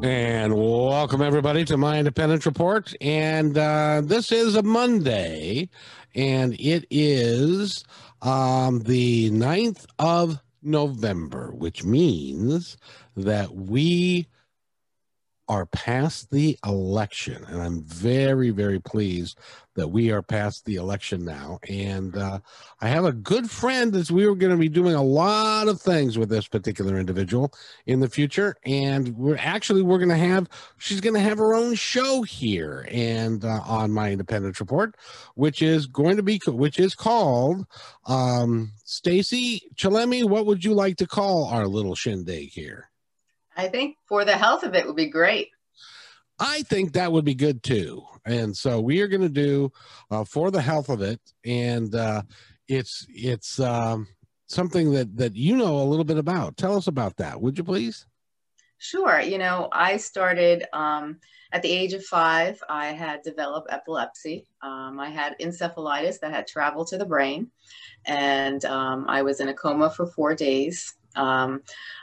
And welcome everybody to my independence report. And uh, this is a Monday, and it is um, the 9th of November, which means that we are past the election. And I'm very, very pleased that we are past the election now. And uh, I have a good friend as we were going to be doing a lot of things with this particular individual in the future. And we're actually, we're going to have, she's going to have her own show here and uh, on my independence report, which is going to be, which is called um, Stacey Chillemi. What would you like to call our little shindig here? I think for the health of it would be great. I think that would be good too. And so we are going to do uh, for the health of it, and uh, it's it's um, something that that you know a little bit about. Tell us about that, would you please? Sure. You know, I started um, at the age of five. I had developed epilepsy. Um, I had encephalitis that had traveled to the brain, and um, I was in a coma for four days. Um,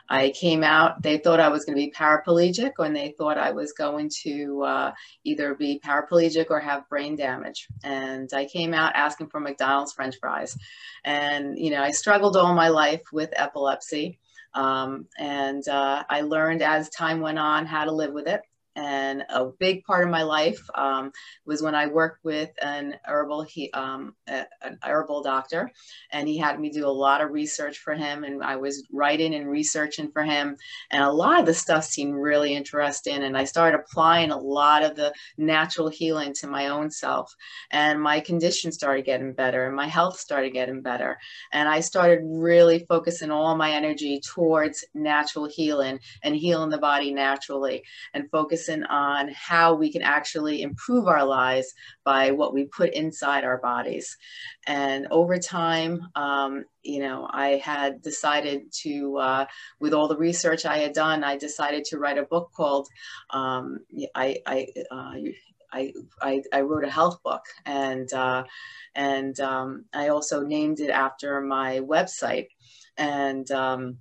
I came out, they thought I was going to be paraplegic and they thought I was going to uh, either be paraplegic or have brain damage. And I came out asking for McDonald's french fries. And, you know, I struggled all my life with epilepsy. Um, and uh, I learned as time went on how to live with it. And a big part of my life um, was when I worked with an herbal he, um, a, an herbal doctor, and he had me do a lot of research for him, and I was writing and researching for him, and a lot of the stuff seemed really interesting, and I started applying a lot of the natural healing to my own self, and my condition started getting better, and my health started getting better, and I started really focusing all my energy towards natural healing and healing the body naturally, and focus on how we can actually improve our lives by what we put inside our bodies. And over time, um, you know, I had decided to, uh, with all the research I had done, I decided to write a book called um, I, I, uh, I, I, I, wrote a health book and uh, and um, I also named it after my website and um,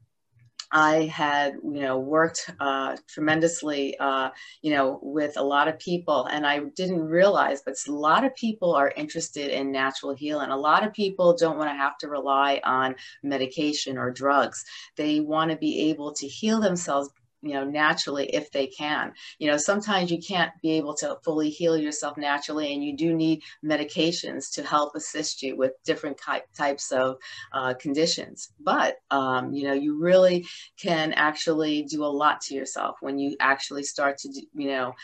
I had, you know, worked uh, tremendously, uh, you know, with a lot of people, and I didn't realize, but a lot of people are interested in natural healing. A lot of people don't want to have to rely on medication or drugs. They want to be able to heal themselves you know naturally if they can. You know sometimes you can't be able to fully heal yourself naturally and you do need medications to help assist you with different types of uh, conditions. But um, you know you really can actually do a lot to yourself when you actually start to do, you know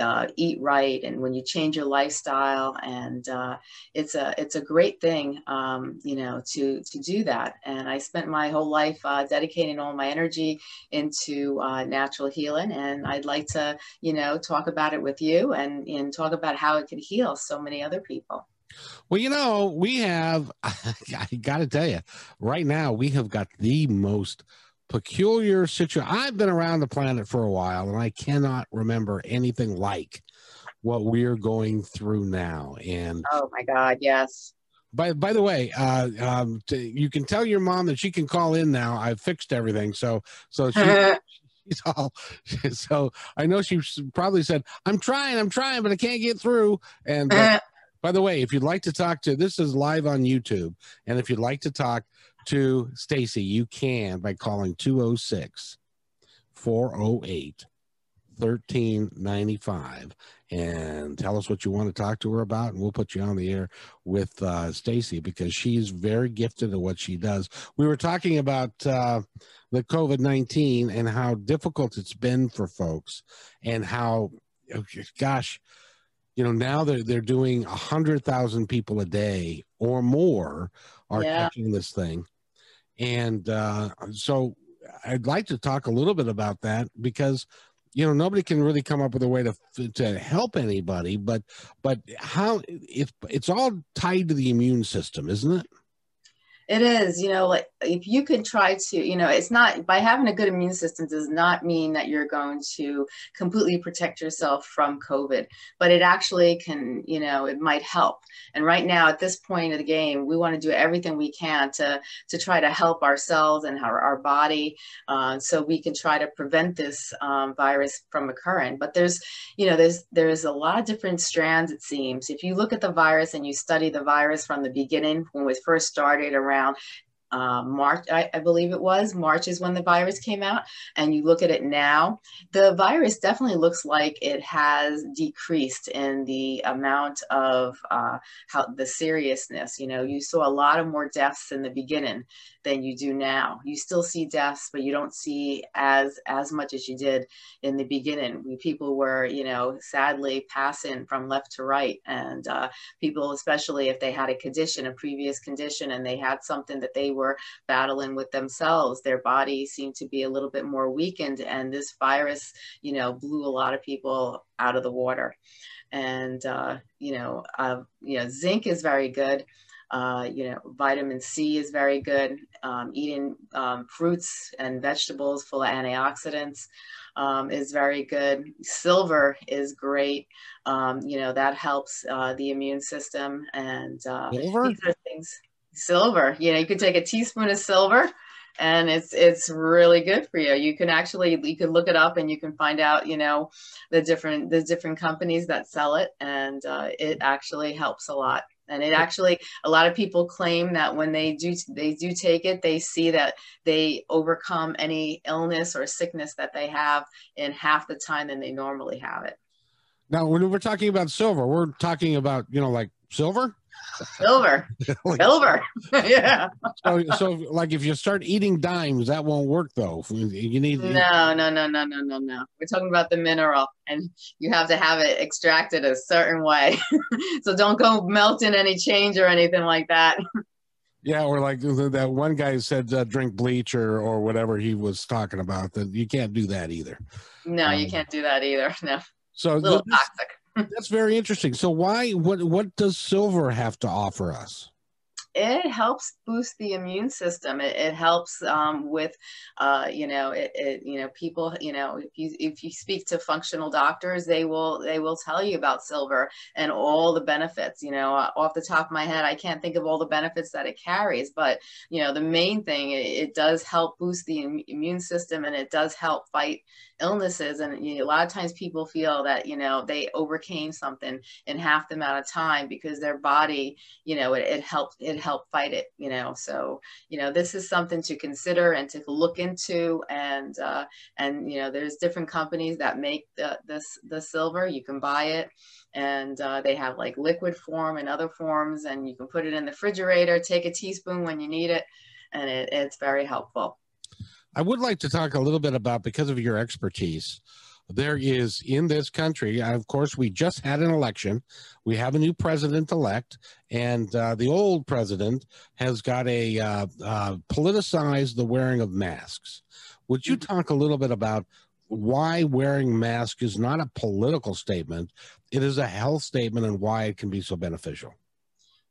uh, eat right and when you change your lifestyle and uh, it's a it's a great thing um, you know to to do that. And I spent my whole life uh, dedicating all my energy into uh, natural healing and I'd like to you know talk about it with you and and talk about how it can heal so many other people. Well, you know, we have, I got to tell you, right now, we have got the most peculiar situation. I've been around the planet for a while and I cannot remember anything like what we're going through now. And oh my God, yes. By by the way, uh, um, to, you can tell your mom that she can call in now. I've fixed everything, so so she, she's all. So I know she probably said, "I'm trying, I'm trying, but I can't get through." And uh, by the way, if you'd like to talk to, this is live on YouTube, and if you'd like to talk to Stacey, you can by calling 206 408 1395 and tell us what you want to talk to her about and we'll put you on the air with uh, Stacey because she's very gifted at what she does. We were talking about uh, the COVID-19 and how difficult it's been for folks and how gosh, you know, now they're they're doing a hundred thousand people a day or more are yeah. catching this thing. And uh, so I'd like to talk a little bit about that because you know nobody can really come up with a way to to help anybody but but how if it's all tied to the immune system isn't it? It is, you know, like if you could try to, you know, it's not by having a good immune system does not mean that you're going to completely protect yourself from COVID, but it actually can, you know, it might help. And right now, at this point of the game, we want to do everything we can to to try to help ourselves and our, our body, uh, so we can try to prevent this um, virus from occurring. But there's, you know, there's there's a lot of different strands. It seems if you look at the virus and you study the virus from the beginning when it first started around uh, March, I, I, believe it was. March is when the virus came out. And you look at it now, the virus definitely looks like it has decreased in the amount of uh, how the seriousness. You know, you saw a lot of more deaths in the beginning than you do now. You still see deaths, but you don't see as as much as you did in the beginning. We, people were, you know, sadly passing from left to right, and uh, people, especially if they had a condition, a previous condition, and they had something that they were battling with themselves, their body seemed to be a little bit more weakened, and this virus, you know, blew a lot of people out of the water. And uh, you know, uh, you know, zinc is very good. Uh, you know, vitamin C is very good. Um, eating um, fruits and vegetables full of antioxidants um, is very good. Silver is great. Um, you know, that helps uh, the immune system. And uh, silver? these are things. Silver, you know, you could take a teaspoon of silver and it's it's really good for you you can actually you can look it up and you can find out you know the different the different companies that sell it and uh, it actually helps a lot and it actually a lot of people claim that when they do they do take it they see that they overcome any illness or sickness that they have in half the time than they normally have it. Now when we're talking about silver we're talking about you know like silver? Silver. Silver. Yeah. So, so like if you start eating dimes that won't work though. You need no no no no no no no. We're talking about the mineral and you have to have it extracted a certain way. So don't go melting any change or anything like that. Yeah or like that one guy said uh, drink bleach or or whatever he was talking about that you can't do that either. No um, you can't do that either. No. So a little this, toxic that's very interesting. So why what what does silver have to offer us? It helps boost the immune system. It, it helps um, with, uh, you know, it, it, you know, people, you know, if you if you speak to functional doctors, they will they will tell you about silver and all the benefits. You know, off the top of my head, I can't think of all the benefits that it carries, but you know, the main thing it, it does help boost the immune system and it does help fight illnesses. And you know, a lot of times people feel that you know they overcame something in half the amount of time because their body, you know, it, it helped it help fight it you know? So you know this is something to consider and to look into and uh, and you know there's different companies that make the this the silver. You can buy it and uh, they have like liquid form and other forms and you can put it in the refrigerator take a teaspoon when you need it and it, it's very helpful. I would like to talk a little bit about because of your expertise there is in this country, of course, we just had an election. We have a new president elect, and uh, the old president has got a uh, uh, politicized the wearing of masks. Would you mm-hmm. talk a little bit about why wearing masks is not a political statement? It is a health statement, and why it can be so beneficial.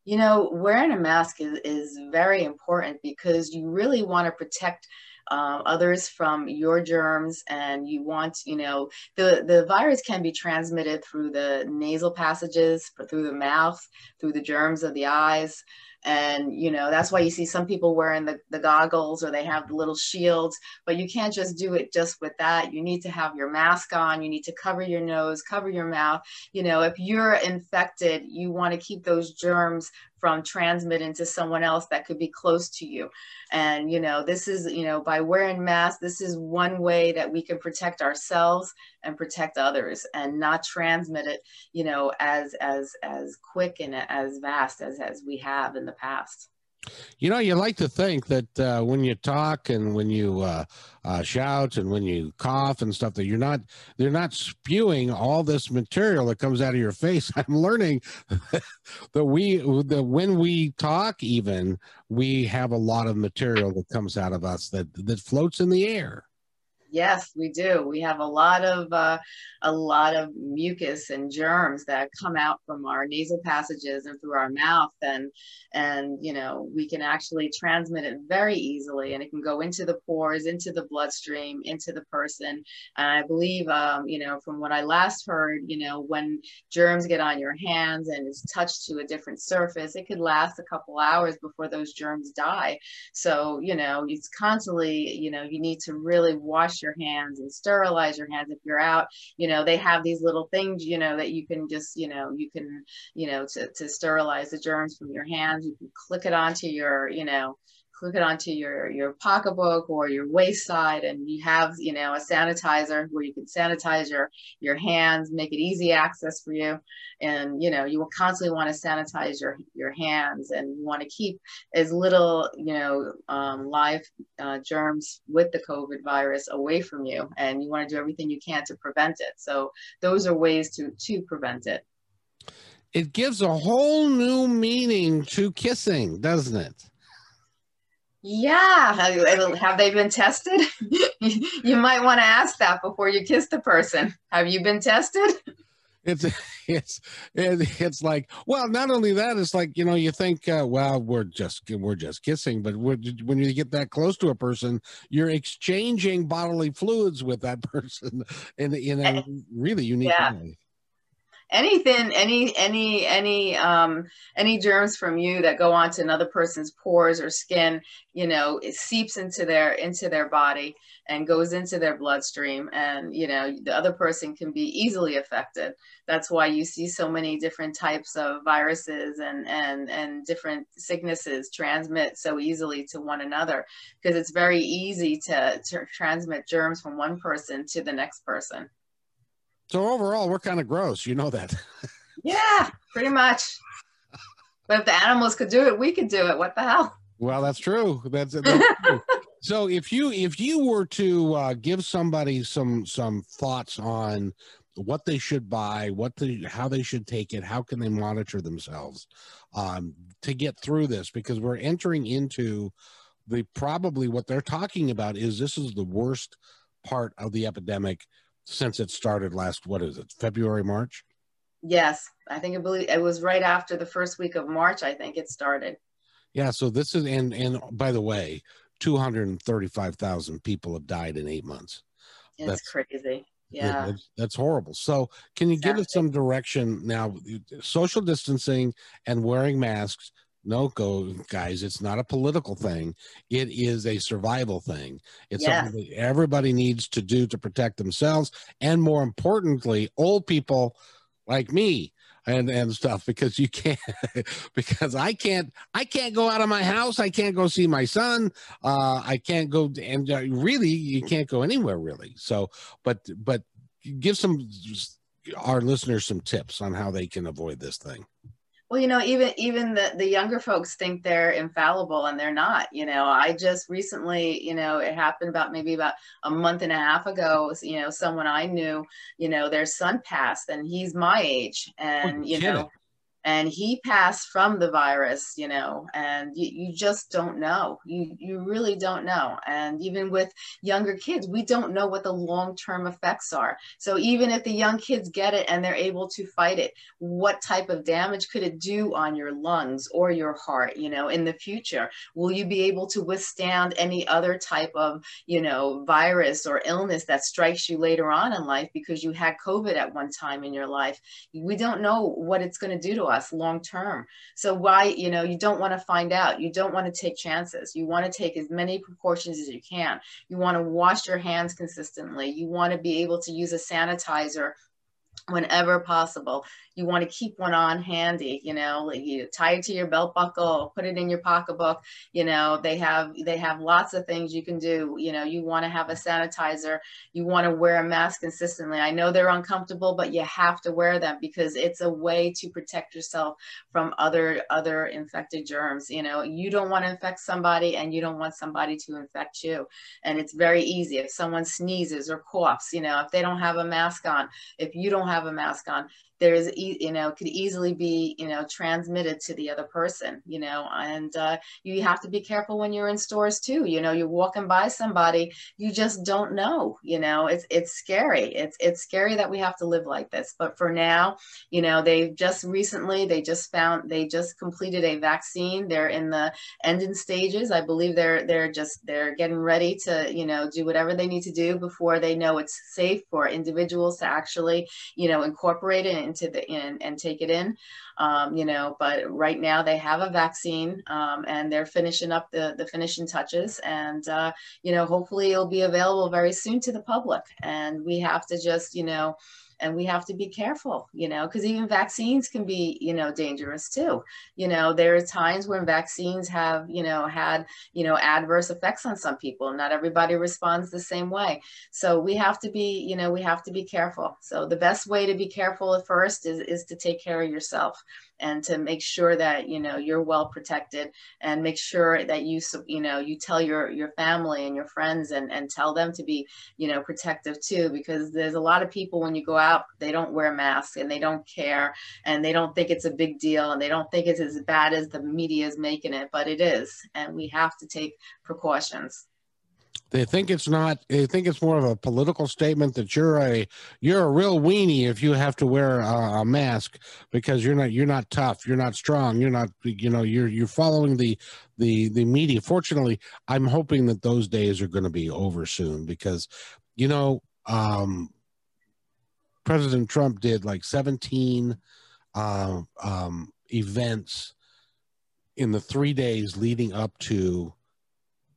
You know, wearing a mask is, is very important because you really want to protect uh, others from your germs and you want you know the the virus can be transmitted through the nasal passages through the mouth through the germs of the eyes. And you know that's why you see some people wearing the, the goggles or they have the little shields but you can't just do it just with that. You need to have your mask on. You need to cover your nose cover your mouth. You know if you're infected you want to keep those germs from transmitting to someone else that could be close to you. And you know this is you know by wearing masks this is one way that we can protect ourselves and protect others and not transmit it you know as as as quick and as vast as as we have in the past You know, you like to think that uh, when you talk and when you uh, uh, shout and when you cough and stuff, that you're not they're not spewing all this material that comes out of your face. I'm learning that we that when we talk, even we have a lot of material that comes out of us that that floats in the air. Yes, we do. We have a lot of uh, a lot of mucus and germs that come out from our nasal passages and through our mouth, and and you know we can actually transmit it very easily, and it can go into the pores, into the bloodstream, into the person. And I believe, um, you know, from what I last heard, you know, when germs get on your hands and it's touched to a different surface, it could last a couple hours before those germs die. So you know, it's constantly, you know, you need to really wash your hands and sterilize your hands if you're out. You know they have these little things you know that you can just you know you can you know to, to sterilize the germs from your hands. You can click it onto your you know click it onto your your pocketbook or your waist side and you have you know a sanitizer where you can sanitize your your hands make it easy access for you. And you know you will constantly want to sanitize your your hands and you want to keep as little you know um, live uh, germs with the covid virus away from you and you want to do everything you can to prevent it so those are ways to to prevent it it gives a whole new meaning to kissing doesn't it yeah, have, have they been tested? you might want to ask that before you kiss the person. Have you been tested? It's it's it's like well, not only that, it's like you know you think uh, well we're just we're just kissing, but when you get that close to a person, you're exchanging bodily fluids with that person in in a eh, really unique yeah. way anything any any any um any germs from you that go onto another person's pores or skin you know it seeps into their into their body and goes into their bloodstream and you know the other person can be easily affected. That's why you see so many different types of viruses and and and different sicknesses transmit so easily to one another because it's very easy to, to transmit germs from one person to the next person so overall, we're kind of gross. You know that. yeah, pretty much. But if the animals could do it, we could do it. What the hell? Well, that's true. That's, that's true. so if you if you were to uh, give somebody some some thoughts on what they should buy, what the how they should take it, how can they monitor themselves um, to get through this? Because we're entering into the probably what they're talking about is this is the worst part of the epidemic since it started last what is it february march? Yes i think it believe it was right after the first week of march i think it started. Yeah so this is and and by the way 235,000 people have died in 8 months. It's that's crazy. yeah. that's, that's, horrible. So can you exactly. give us some direction now? Social distancing and wearing masks no go guys it's not a political thing. It is a survival thing. It's yes. something that everybody needs to do to protect themselves and more importantly old people like me and and stuff because you can't because i can't i can't go out of my house. I can't go see my son. Uh i can't go and uh, really you can't go anywhere really. So but but give some our listeners some tips on how they can avoid this thing well you know even even the, the younger folks think they're infallible and they're not you know. I just recently you know it happened about maybe about a month and a half ago you know someone i knew you know their son passed and he's my age and oh, you know and he passed from the virus you know and you, you just don't know. You you really don't know. And even with younger kids we don't know what the long-term effects are. So even if the young kids get it and they're able to fight it what type of damage could it do on your lungs or your heart you know in the future? Will you be able to withstand any other type of you know virus or illness that strikes you later on in life because you had covid at one time in your life? We don't know what it's going to do to us long term. So why, you know, you don't want to find out. You don't want to take chances. You want to take as many precautions as you can. You want to wash your hands consistently. You want to be able to use a sanitizer whenever possible. You want to keep one on handy you know you tie it to your belt buckle put it in your pocketbook you know they have they have lots of things you can do. You know you want to have a sanitizer you want to wear a mask consistently. I know they're uncomfortable but you have to wear them because it's a way to protect yourself from other other infected germs. You know you don't want to infect somebody and you don't want somebody to infect you. And it's very easy. If someone sneezes or coughs you know if they don't have a mask on if you don't have a mask on there is you know could easily be you know transmitted to the other person you know and uh, you have to be careful when you're in stores too you know you're walking by somebody you just don't know you know it's it's scary it's it's scary that we have to live like this but for now you know they've just recently they just found they just completed a vaccine they're in the ending stages i believe they're they're just they're getting ready to you know do whatever they need to do before they know it's safe for individuals to actually you know incorporate it into the in and take it in. Um, you know, but right now they have a vaccine um, and they're finishing up the the finishing touches, and uh, you know, hopefully it'll be available very soon to the public. And we have to just you know and we have to be careful you know because even vaccines can be you know dangerous too. You know there are times when vaccines have you know had you know adverse effects on some people. Not everybody responds the same way. So we have to be you know we have to be careful. So the best way to be careful at first is is to take care of yourself and to make sure that you know you're well protected and make sure that you you know you tell your your family and your friends and and tell them to be you know protective too because there's a lot of people when you go out they don't wear masks and they don't care and they don't think it's a big deal and they don't think it's as bad as the media is making it but it is and we have to take precautions they think it's not. They think it's more of a political statement that you're a you're a real weenie if you have to wear a, a, mask because you're not you're not tough. You're not strong. You're not you know you're you're following the the the media. Fortunately, I'm hoping that those days are going to be over soon because you know um, President Trump did like 17 uh, um, events in the three days leading up to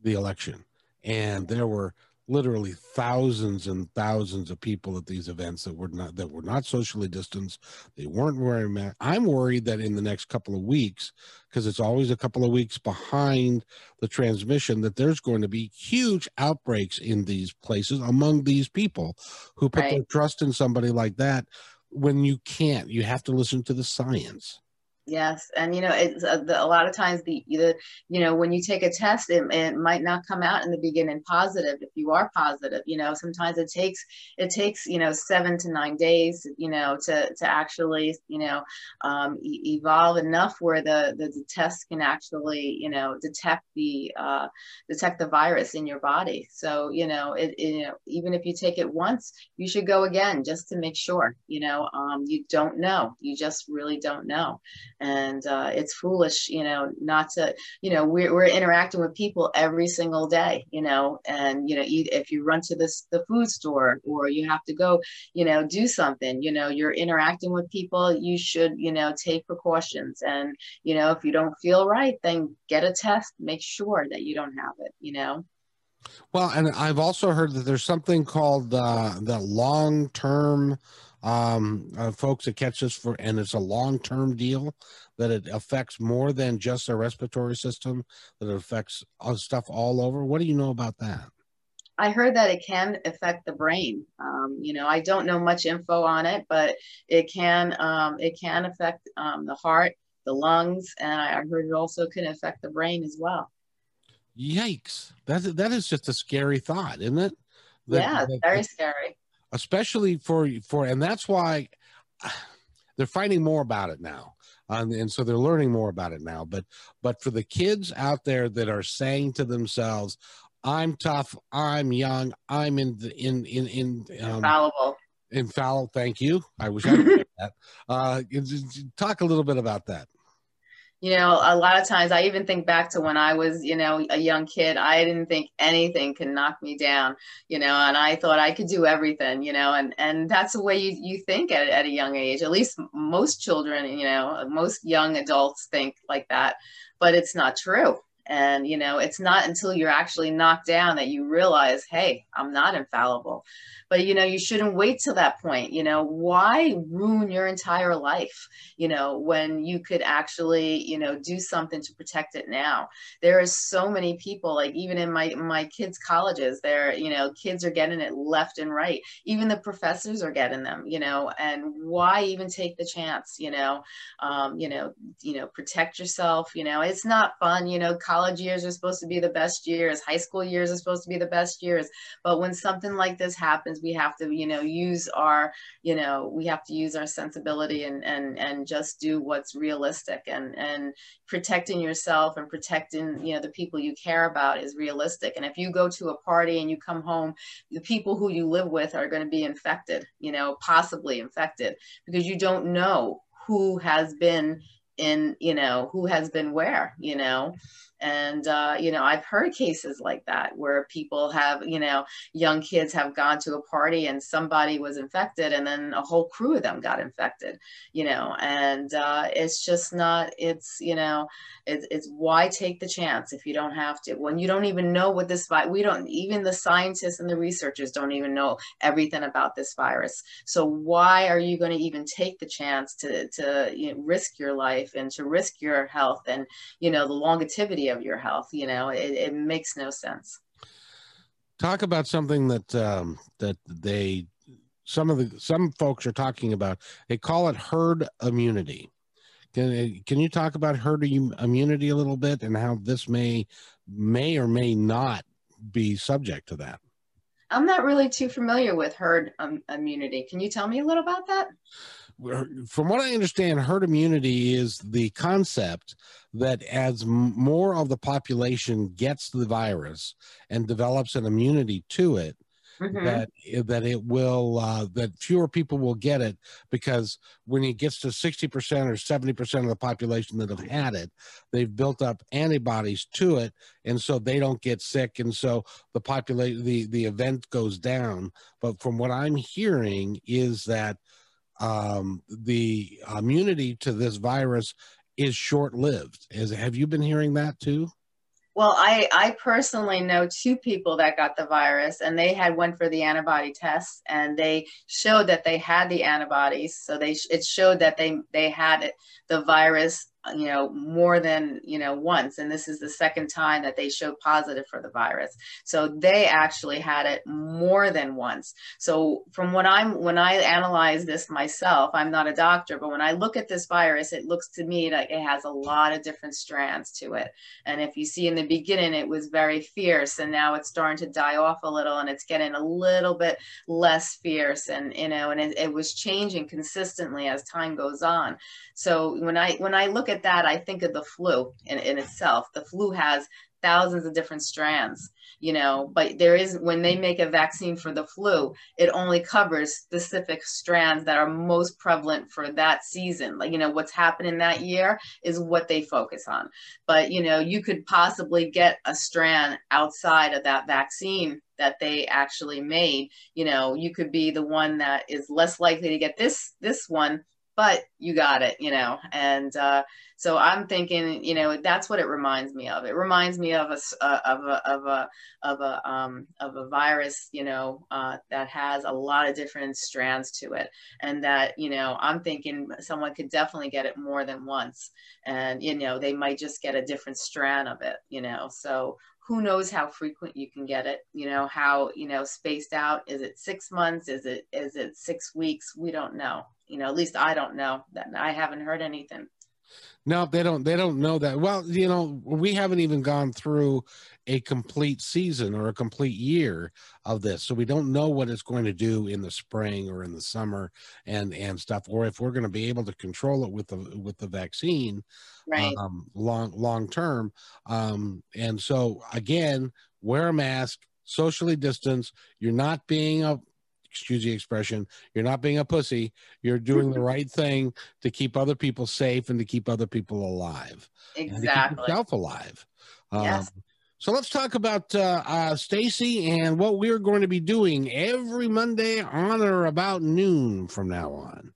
the election. And there were literally thousands and thousands of people at these events that were not that were not socially distanced. They weren't wearing masks i'm worried that in the next couple of weeks because it's always a couple of weeks behind the transmission that there's going to be huge outbreaks in these places among these people who put right. their trust in somebody like that when you can't. You have to listen to the science Yes, and you know, it's uh, the, a lot of times the, the you know when you take a test, it, it might not come out in the beginning positive. If you are positive, you know, sometimes it takes it takes you know seven to nine days, you know, to to actually you know um, e- evolve enough where the, the, the test can actually you know detect the uh, detect the virus in your body. So you know, it, it, you know even if you take it once, you should go again just to make sure. You know, um, you don't know, you just really don't know and uh, it's foolish you know not to you know we're, we're interacting with people every single day you know? And you know if you run to this the food store or you have to go you know do something you know you're interacting with people you should you know take precautions. And you know if you don't feel right then get a test make sure that you don't have it you know? Well and i've also heard that there's something called uh, the long term um, uh, folks that catch this for, and it's a long term deal that it affects more than just a respiratory system, that it affects stuff all over. What do you know about that? I heard that it can affect the brain. Um, you know, I don't know much info on it, but it can um, it can affect um, the heart, the lungs, and I heard it also can affect the brain as well. Yikes! That that is just a scary thought, isn't it? That, yeah, that, very scary especially for for and that's why they're finding more about it now. Um, and so they're learning more about it now. But but for the kids out there that are saying to themselves i'm tough i'm young i'm in the, in in in um, infallible. infallible thank you. I wish i could that. Uh talk a little bit about that you know, a lot of times I even think back to when I was, you know, a young kid, I didn't think anything could knock me down, you know, and I thought I could do everything, you know, and, and that's the way you, you think at, at a young age, at least most children, you know, most young adults think like that, but it's not true. And, you know, it's not until you're actually knocked down that you realize, hey, I'm not infallible. But you know you shouldn't wait till that point you know? Why ruin your entire life you know when you could actually you know do something to protect it now? There are so many people like even in my my kids colleges there you know kids are getting it left and right. Even the professors are getting them you know? And why even take the chance you know? Um, you know you know protect yourself you know? It's not fun you know? College years are supposed to be the best years. High school years are supposed to be the best years. But when something like this happens we have to you know use our you know we have to use our sensibility and and and just do what's realistic. And and protecting yourself and protecting you know the people you care about is realistic. And if you go to a party and you come home the people who you live with are going to be infected you know possibly infected because you don't know who has been in you know who has been where you know and uh, you know i've heard cases like that where people have you know young kids have gone to a party and somebody was infected and then a whole crew of them got infected you know? And uh, it's just not it's you know it's, it's why take the chance if you don't have to? When you don't even know what this we don't even the scientists and the researchers don't even know everything about this virus. So why are you going to even take the chance to to you know, risk your life and to risk your health and you know the longevity of your health you know it, it makes no sense. Talk about something that um, that they some of the some folks are talking about. They call it herd immunity. Can, can you talk about herd immunity a little bit and how this may may or may not be subject to that? I'm not really too familiar with herd um, immunity. Can you tell me a little about that from what I understand, herd immunity is the concept that as more of the population gets the virus and develops an immunity to it, Mm-hmm. that that it will uh, that fewer people will get it because when it gets to 60% or 70% of the population that have had it they've built up antibodies to it and so they don't get sick and so the population the the event goes down but from what i'm hearing is that um, the immunity to this virus is short lived. Is have you been hearing that too? Well, I, I personally know two people that got the virus and they had went for the antibody test and they showed that they had the antibodies. So they it showed that they they had it, the virus you know more than you know once and this is the second time that they showed positive for the virus. So they actually had it more than once. So from what i'm when i analyze this myself i'm not a doctor but when i look at this virus it looks to me like it has a lot of different strands to it. And if you see in the beginning it was very fierce and now it's starting to die off a little and it's getting a little bit less fierce and you know and it, it was changing consistently as time goes on. So when i when i look at at that, I think of the flu in, in itself. The flu has thousands of different strands, you know, but there is, when they make a vaccine for the flu, it only covers specific strands that are most prevalent for that season. Like, you know, what's happening that year is what they focus on. But, you know, you could possibly get a strand outside of that vaccine that they actually made you know you could be the one that is less likely to get this this one but you got it, you know. And uh, so I'm thinking, you know, that's what it reminds me of. It reminds me of a uh, of a of a of a um, of a virus, you know, uh, that has a lot of different strands to it, and that you know, I'm thinking someone could definitely get it more than once, and you know, they might just get a different strand of it, you know. So who knows how frequent you can get it you know how you know spaced out is it six months is it is it six weeks we don't know you know, at least I don't know that I haven't heard anything. No, they don't. They don't know that. Well, you know, we haven't even gone through a complete season or a complete year of this, so we don't know what it's going to do in the spring or in the summer and and stuff, or if we're going to be able to control it with the with the vaccine, right? Um, long long term. Um, and so again, wear a mask, socially distance. You're not being a excuse the expression, you're not being a pussy. You're doing the right thing to keep other people safe and to keep other people alive. Exactly. yourself alive. Yes. Um, so let's talk about uh, uh, Stacey and what we're going to be doing every Monday on or about noon from now on.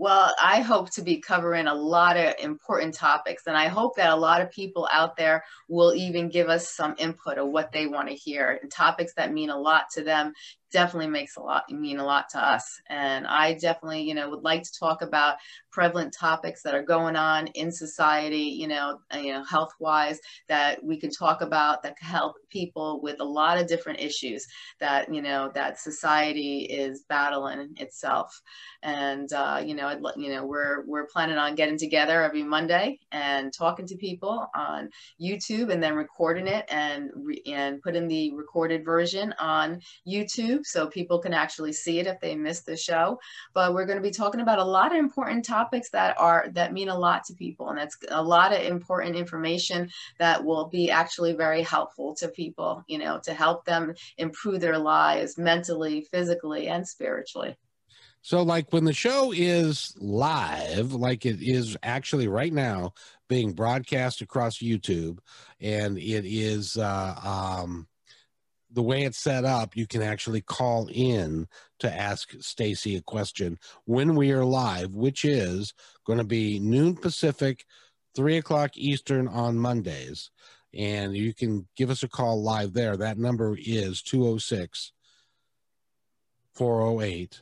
Well, I hope to be covering a lot of important topics, and I hope that a lot of people out there will even give us some input of what they want to hear and topics that mean a lot to them definitely makes a lot mean a lot to us. And i definitely you know would like to talk about prevalent topics that are going on in society you know uh, you know health wise that we can talk about that can help people with a lot of different issues that you know that society is battling itself. And uh, you know I'd, you know we're we're planning on getting together every monday and talking to people on youtube and then recording it and re- and putting the recorded version on youtube YouTube so people can actually see it if they miss the show. But we're going to be talking about a lot of important topics that are that mean a lot to people, and that's a lot of important information that will be actually very helpful to people. You know, to help them improve their lives mentally, physically, and spiritually. So, like when the show is live, like it is actually right now being broadcast across YouTube, and it is uh, um, the way it's set up, you can actually call in to ask Stacey a question when we are live, which is going to be noon Pacific, three o'clock Eastern on Mondays. And you can give us a call live there. That number is 206 408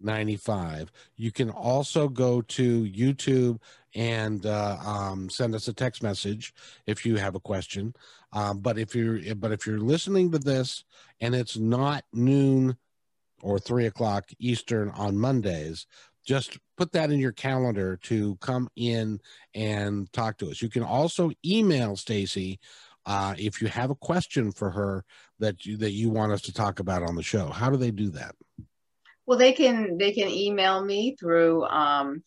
1395. You can also go to YouTube and uh, um, send us a text message if you have a question. Um, but if you're but if you're listening to this and it's not noon or three o'clock Eastern on Mondays, just put that in your calendar to come in and talk to us. You can also email Stacey uh, if you have a question for her that you, that you want us to talk about on the show. How do they do that? Well, they can they can email me through um,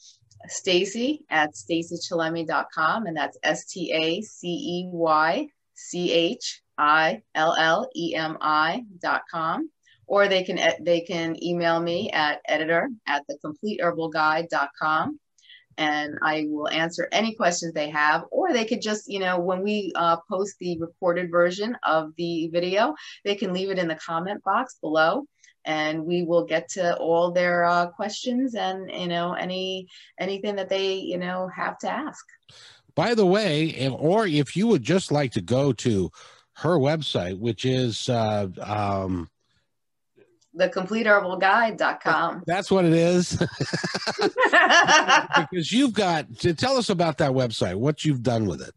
Stacey at staceychillemi.com, and that's S T A C E Y C H I L L E M I dot com. Or they can they can email me at editor at the com, and I will answer any questions they have. Or they could just, you know, when we uh, post the recorded version of the video, they can leave it in the comment box below and we will get to all their uh, questions and you know any anything that they you know have to ask by the way or if you would just like to go to her website which is uh, um, thecompleteherbalguide.com. That's what it is. because you've got to tell us about that website, what you've done with it.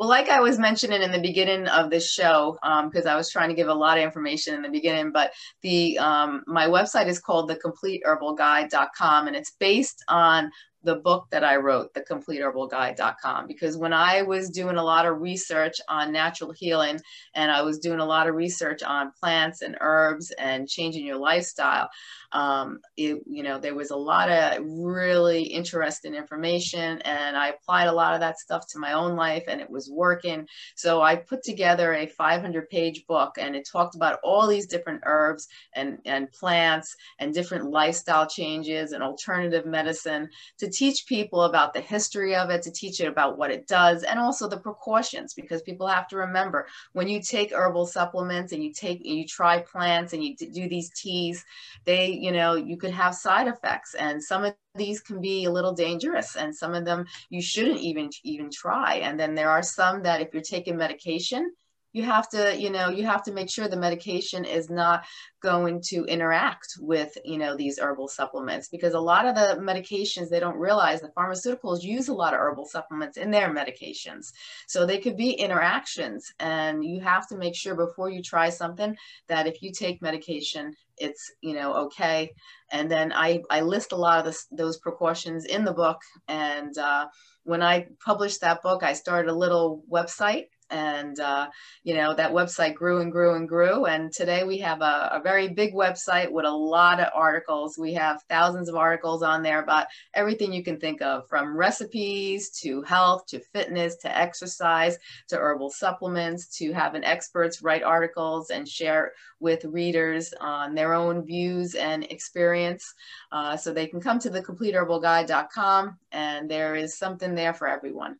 Well, like I was mentioning in the beginning of this show, because um, I was trying to give a lot of information in the beginning, but the um, my website is called thecompleteherbalguide.com, and it's based on the book that I wrote, thecompleteherbalguide.com, because when I was doing a lot of research on natural healing and I was doing a lot of research on plants and herbs and changing your lifestyle, um, it, you know, there was a lot of really interesting information and I applied a lot of that stuff to my own life and it was working. So I put together a 500 page book and it talked about all these different herbs and, and plants and different lifestyle changes and alternative medicine to teach people about the history of it, to teach it about what it does and also the precautions because people have to remember when you take herbal supplements and you take, you try plants and you do these teas, they you know, you could have side effects and some of these can be a little dangerous and some of them you shouldn't even even try. And then there are some that if you're taking medication, you have to you know you have to make sure the medication is not going to interact with you know these herbal supplements because a lot of the medications they don't realize the pharmaceuticals use a lot of herbal supplements in their medications. So they could be interactions and you have to make sure before you try something that if you take medication it's you know okay. And then i i list a lot of this, those precautions in the book and uh, when i published that book i started a little website and uh, you know that website grew and grew and grew. And today we have a, a, very big website with a lot of articles. We have thousands of articles on there about everything you can think of from recipes to health to fitness to exercise to herbal supplements to having experts write articles and share with readers on their own views and experience. Uh, so they can come to the completeherbalguide.com and there is something there for everyone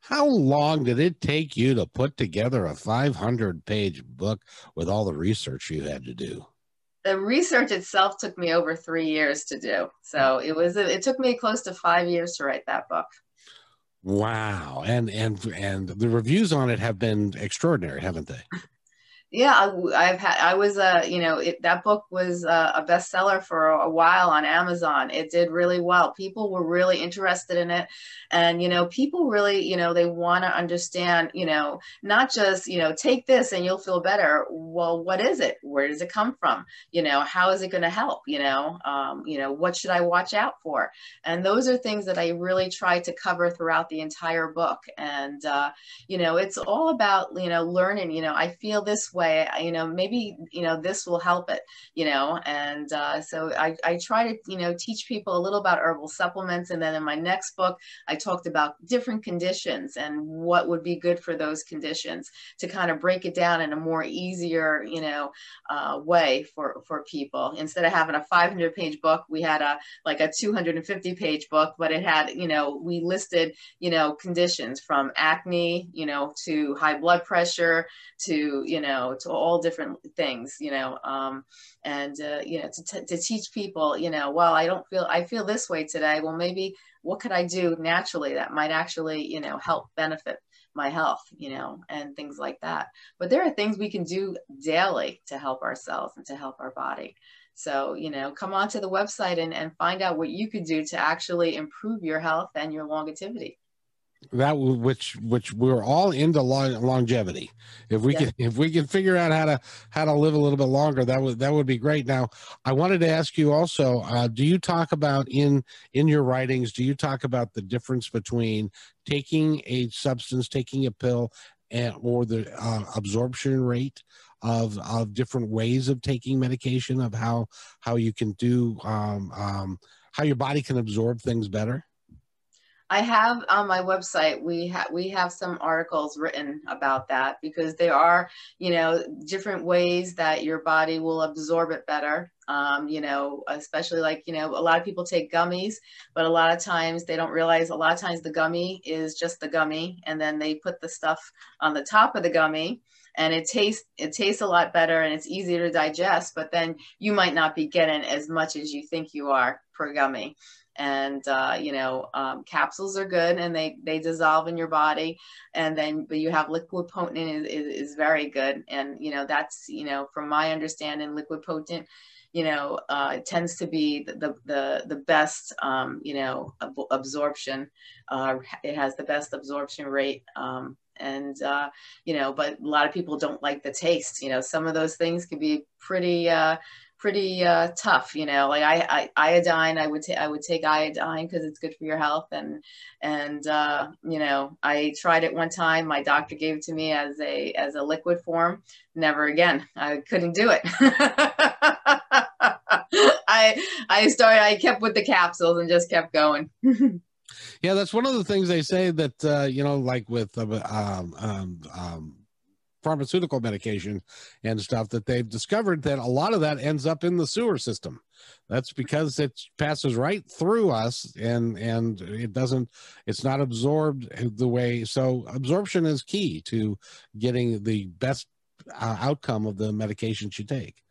how long did it take you to put together a 500 page book with all the research you had to do? the research itself took me over three years to do. So hmm. it was it took me close to five years to write that book. Wow, and and and the reviews on it have been extraordinary, haven't they? yeah i've had i was a uh, you know it, that book was a, a bestseller for a, while on amazon. It did really well. People were really interested in it. And you know people really you know they want to understand you know not just you know take this and you'll feel better. Well what is it? Where does it come from? You know how is it going to help? You know um, you know what should i watch out for? And those are things that i really try to cover throughout the entire book. And uh, you know it's all about you know learning. You know i feel this way way you know maybe you know this will help it you know and uh, so I, I try to you know teach people a little about herbal supplements and then in my next book i talked about different conditions and what would be good for those conditions to kind of break it down in a more easier you know uh, way for for people. Instead of having a 500 page book we had a like a 250 page book but it had you know we listed you know conditions from acne you know to high blood pressure to you know to all different things, you know, um, and, uh, you know, to, to teach people, you know, well, I don't feel, I feel this way today. Well, maybe what could I do naturally that might actually, you know, help benefit my health, you know, and things like that. But there are things we can do daily to help ourselves and to help our body. So, you know, come onto the website and, and find out what you could do to actually improve your health and your longevity that which which we're all into long, longevity. If we yeah. can if we can figure out how to how to live a little bit longer that would that would be great. Now i wanted to ask you also uh, do you talk about in in your writings do you talk about the difference between taking a substance taking a pill and or the uh, absorption rate of of different ways of taking medication of how how you can do um, um, how your body can absorb things better I have on my website we have we have some articles written about that because there are you know different ways that your body will absorb it better. Um, you know, especially like you know a lot of people take gummies, but a lot of times they don't realize a lot of times the gummy is just the gummy, and then they put the stuff on the top of the gummy and it tastes it tastes a lot better and it's easier to digest but then you might not be getting as much as you think you are per gummy and uh, you know um, capsules are good and they they dissolve in your body. And then but you have liquid potent is, is, is very good. And you know that's you know from my understanding liquid potent you know uh, it tends to be the the the best um, you know ab- absorption uh, it has the best absorption rate um, and uh, you know but a lot of people don't like the taste. You know some of those things can be pretty uh, pretty uh, tough, you know. Like I, I iodine, I would take I would take iodine because it's good for your health, and and uh, you know I tried it one time. My doctor gave it to me as a as a liquid form. Never again. I couldn't do it. I I started. I kept with the capsules and just kept going. yeah, that's one of the things they say that uh, you know, like with uh, um, um, um, pharmaceutical medication and stuff that they've discovered that a lot of that ends up in the sewer system. That's because it passes right through us and and it doesn't it's not absorbed the way so absorption is key to getting the best uh, outcome of the medications you take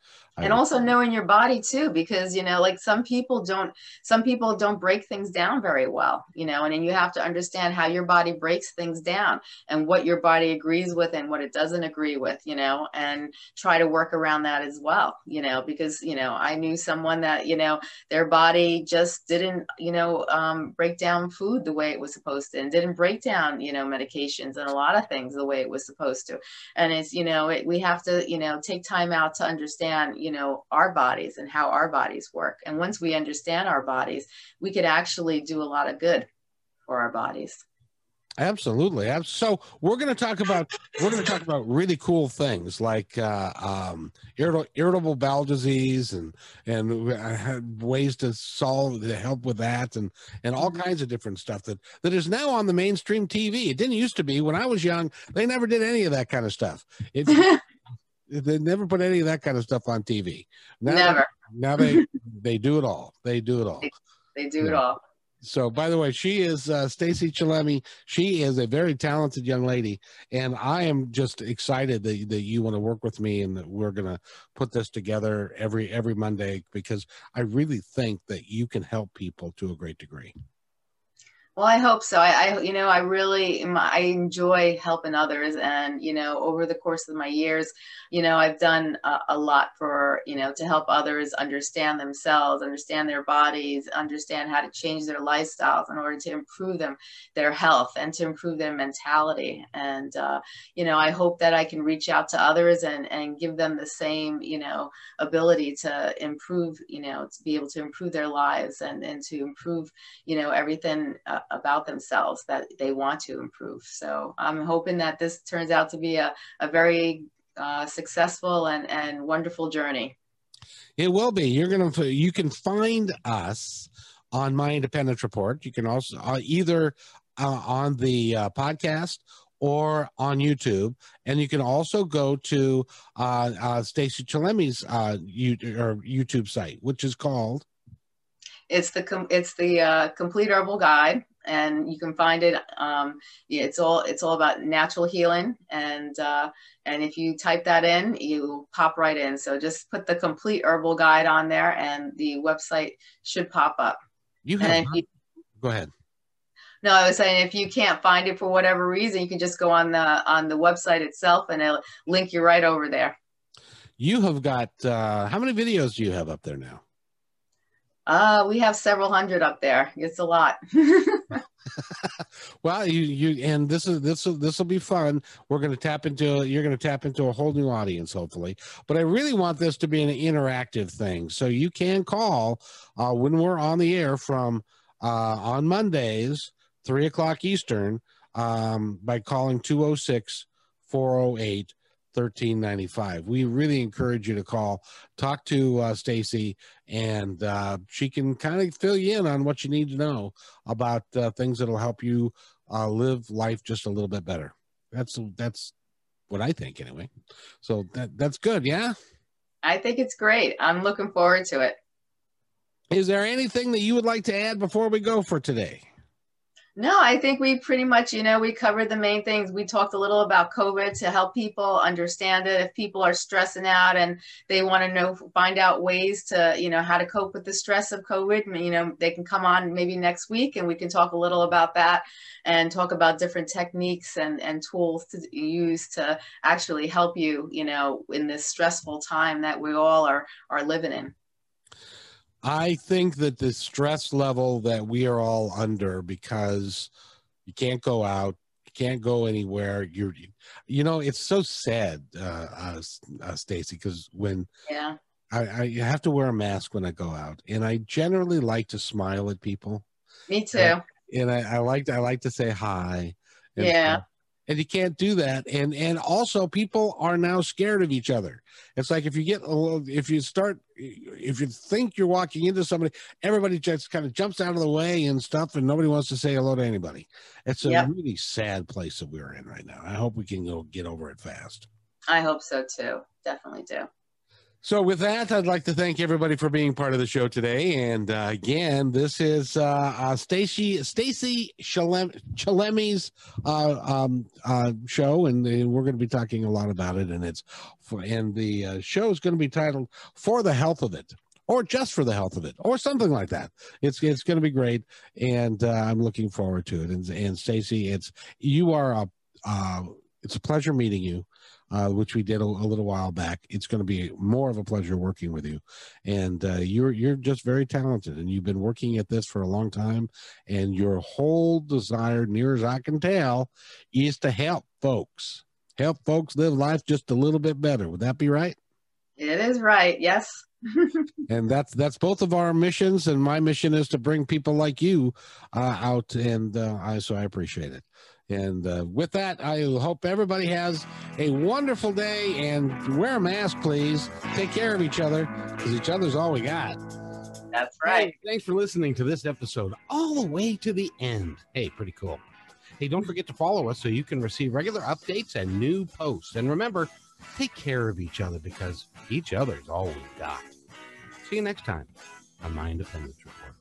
and also knowing your body too because you know like some people don't some people don't break things down very well you know and then you have to understand how your body breaks things down and what your body agrees with and what it doesn't agree with you know and try to work around that as well you know because you know i knew someone that you know their body just didn't you know um, break down food the way it was supposed to and didn't break down you know medications and a lot of things the way it was supposed to and it's you know it, we have to you know take time out to understand you know our bodies and how our bodies work. And once we understand our bodies we could actually do a lot of good for our bodies. Absolutely. So we're going to talk about we're going to talk about really cool things like uh, um, irritable, irritable bowel disease and and uh, ways to solve to help with that and and all mm-hmm. kinds of different stuff that that is now on the mainstream tv it didn't used to be. When i was young they never did any of that kind of stuff. It, They never put any of that kind of stuff on TV. Now never. They, now they they do it all. They do it all. They, they do yeah. it all. So, by the way, she is uh, Stacey Chillemi. She is a very talented young lady, and I am just excited that, that you want to work with me and that we're going to put this together every every Monday because I really think that you can help people to a great degree. Well, I hope so. I, I, you know, I really, I enjoy helping others, and you know, over the course of my years, you know, I've done a, a, lot for, you know, to help others understand themselves, understand their bodies, understand how to change their lifestyles in order to improve them, their health, and to improve their mentality. And uh, you know, I hope that I can reach out to others and and give them the same, you know, ability to improve, you know, to be able to improve their lives and and to improve, you know, everything. Uh, about themselves that they want to improve. So I'm hoping that this turns out to be a, a very uh, successful and, and wonderful journey. It will be. You're going to, you can find us on My Independence Report. You can also uh, either uh, on the uh, podcast or on YouTube. And you can also go to uh, uh, Stacey Chillemi's uh, YouTube site, which is called. It's the com- it's the uh, complete herbal guide, and you can find it. Um, yeah, it's all it's all about natural healing, and uh, and if you type that in, you pop right in. So just put the complete herbal guide on there, and the website should pop up. You have. You, go ahead. No, I was saying if you can't find it for whatever reason, you can just go on the on the website itself, and it'll link you right over there. You have got uh, how many videos do you have up there now? Uh, we have several hundred up there. It's a lot. well, you you and this is this will this will be fun. We're going to tap into you're going to tap into a whole new audience, hopefully. But I really want this to be an interactive thing, so you can call uh, when we're on the air from uh, on Mondays, three o'clock Eastern, um, by calling 206 408 1395 we really encourage you to call talk to uh, Stacey and uh, she can kind of fill you in on what you need to know about uh, things that'll help you uh, live life just a little bit better. That's that's what i think anyway. So that that's good yeah? I think it's great. I'm looking forward to it. Is there anything that you would like to add before we go for today no, I think we pretty much, you know, we covered the main things. We talked a little about COVID to help people understand it. If people are stressing out and they want to know, find out ways to, you know, how to cope with the stress of COVID, you know, they can come on maybe next week and we can talk a little about that and talk about different techniques and, and tools to use to actually help you, you know, in this stressful time that we all are, are living in. I think that the stress level that we are all under because you can't go out, you can't go anywhere. You're, you know, it's so sad, uh, uh, uh Stacey, because when yeah, I, I have to wear a mask when I go out, and I generally like to smile at people. Me too. And, and I, I like I like to say hi. yeah. And you can't do that. And and also people are now scared of each other. It's like if you get a little if you start if you think you're walking into somebody everybody just kind of jumps out of the way and stuff and nobody wants to say hello to anybody. It's a yep. really sad place that we're in right now. I hope we can go get over it fast. I hope so too. Definitely do so, with that, I'd like to thank everybody for being part of the show today. And uh, again, this is uh, uh, Stacey Stacey Chillemi's uh, um, uh, show, and, we're going to be talking a lot about it. And it's for, and the uh, show is going to be titled "For the Health of It." Or just for the health of it, or something like that. It's it's going to be great, and I'm looking forward to it. And and Stacey, it's you are a it's a pleasure meeting you uh, which we did a, a, little while back. It's going to be more of a pleasure working with you, and uh, you're you're just very talented, and you've been working at this for a long time, and your whole desire, near as I can tell, is to help folks, help folks live life just a little bit better. Would that be right? It is right. Yes. and that's that's both of our missions and my mission is to bring people like you uh, out and uh, I so I appreciate it and uh, with that, I hope everybody has a wonderful day and wear a mask, please. Take care of each other because each other's all we got. That's right. Hey, thanks for listening to this episode all the way to the end. Hey, pretty cool. Hey, don't forget to follow us so you can receive regular updates and new posts. And remember, take care of each other because each other's all we got. See you next time on My Independence Report.